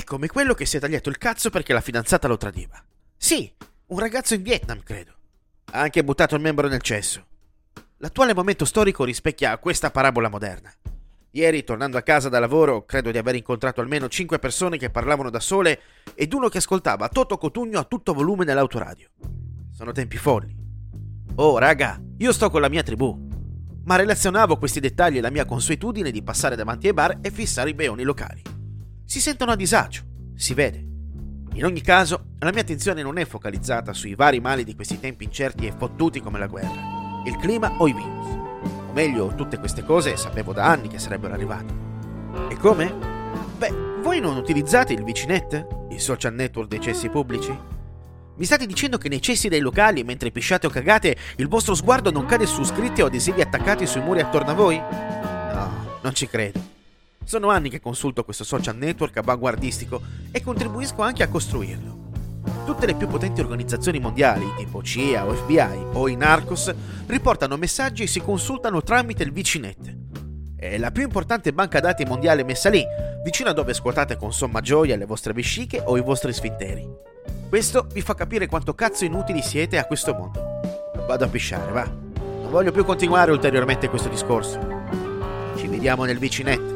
È come quello che si è tagliato il cazzo perché la fidanzata lo tradiva. Sì, un ragazzo in Vietnam, credo. Ha anche buttato il membro nel cesso. L'attuale momento storico rispecchia questa parabola moderna. Ieri, tornando a casa da lavoro, credo di aver incontrato almeno 5 persone che parlavano da sole ed uno che ascoltava Toto Cotugno a tutto volume nell'autoradio. Sono tempi folli. Oh, raga, io sto con la mia tribù. Ma relazionavo questi dettagli alla mia consuetudine di passare davanti ai bar e fissare i beoni locali. Si sentono a disagio, si vede. In ogni caso, la mia attenzione non è focalizzata sui vari mali di questi tempi incerti e fottuti come la guerra, il clima o i virus. O meglio, tutte queste cose sapevo da anni che sarebbero arrivate. E come? Beh, voi non utilizzate il Vicinet, il social network dei cessi pubblici? Mi state dicendo che nei cessi dei locali, mentre pisciate o cagate, il vostro sguardo non cade su scritti o adesivi attaccati sui muri attorno a voi? No, non ci credo. Sono anni che consulto questo social network avanguardistico e contribuisco anche a costruirlo. Tutte le più potenti organizzazioni mondiali, tipo CIA o FBI o i Narcos, riportano messaggi e si consultano tramite il Vicinet. È la più importante banca dati mondiale messa lì, vicino a dove scuotate con somma gioia le vostre vesciche o i vostri sfinteri. Questo vi fa capire quanto cazzo inutili siete a questo mondo. Vado a pisciare, va. Non voglio più continuare ulteriormente questo discorso. Ci vediamo nel Vicinet.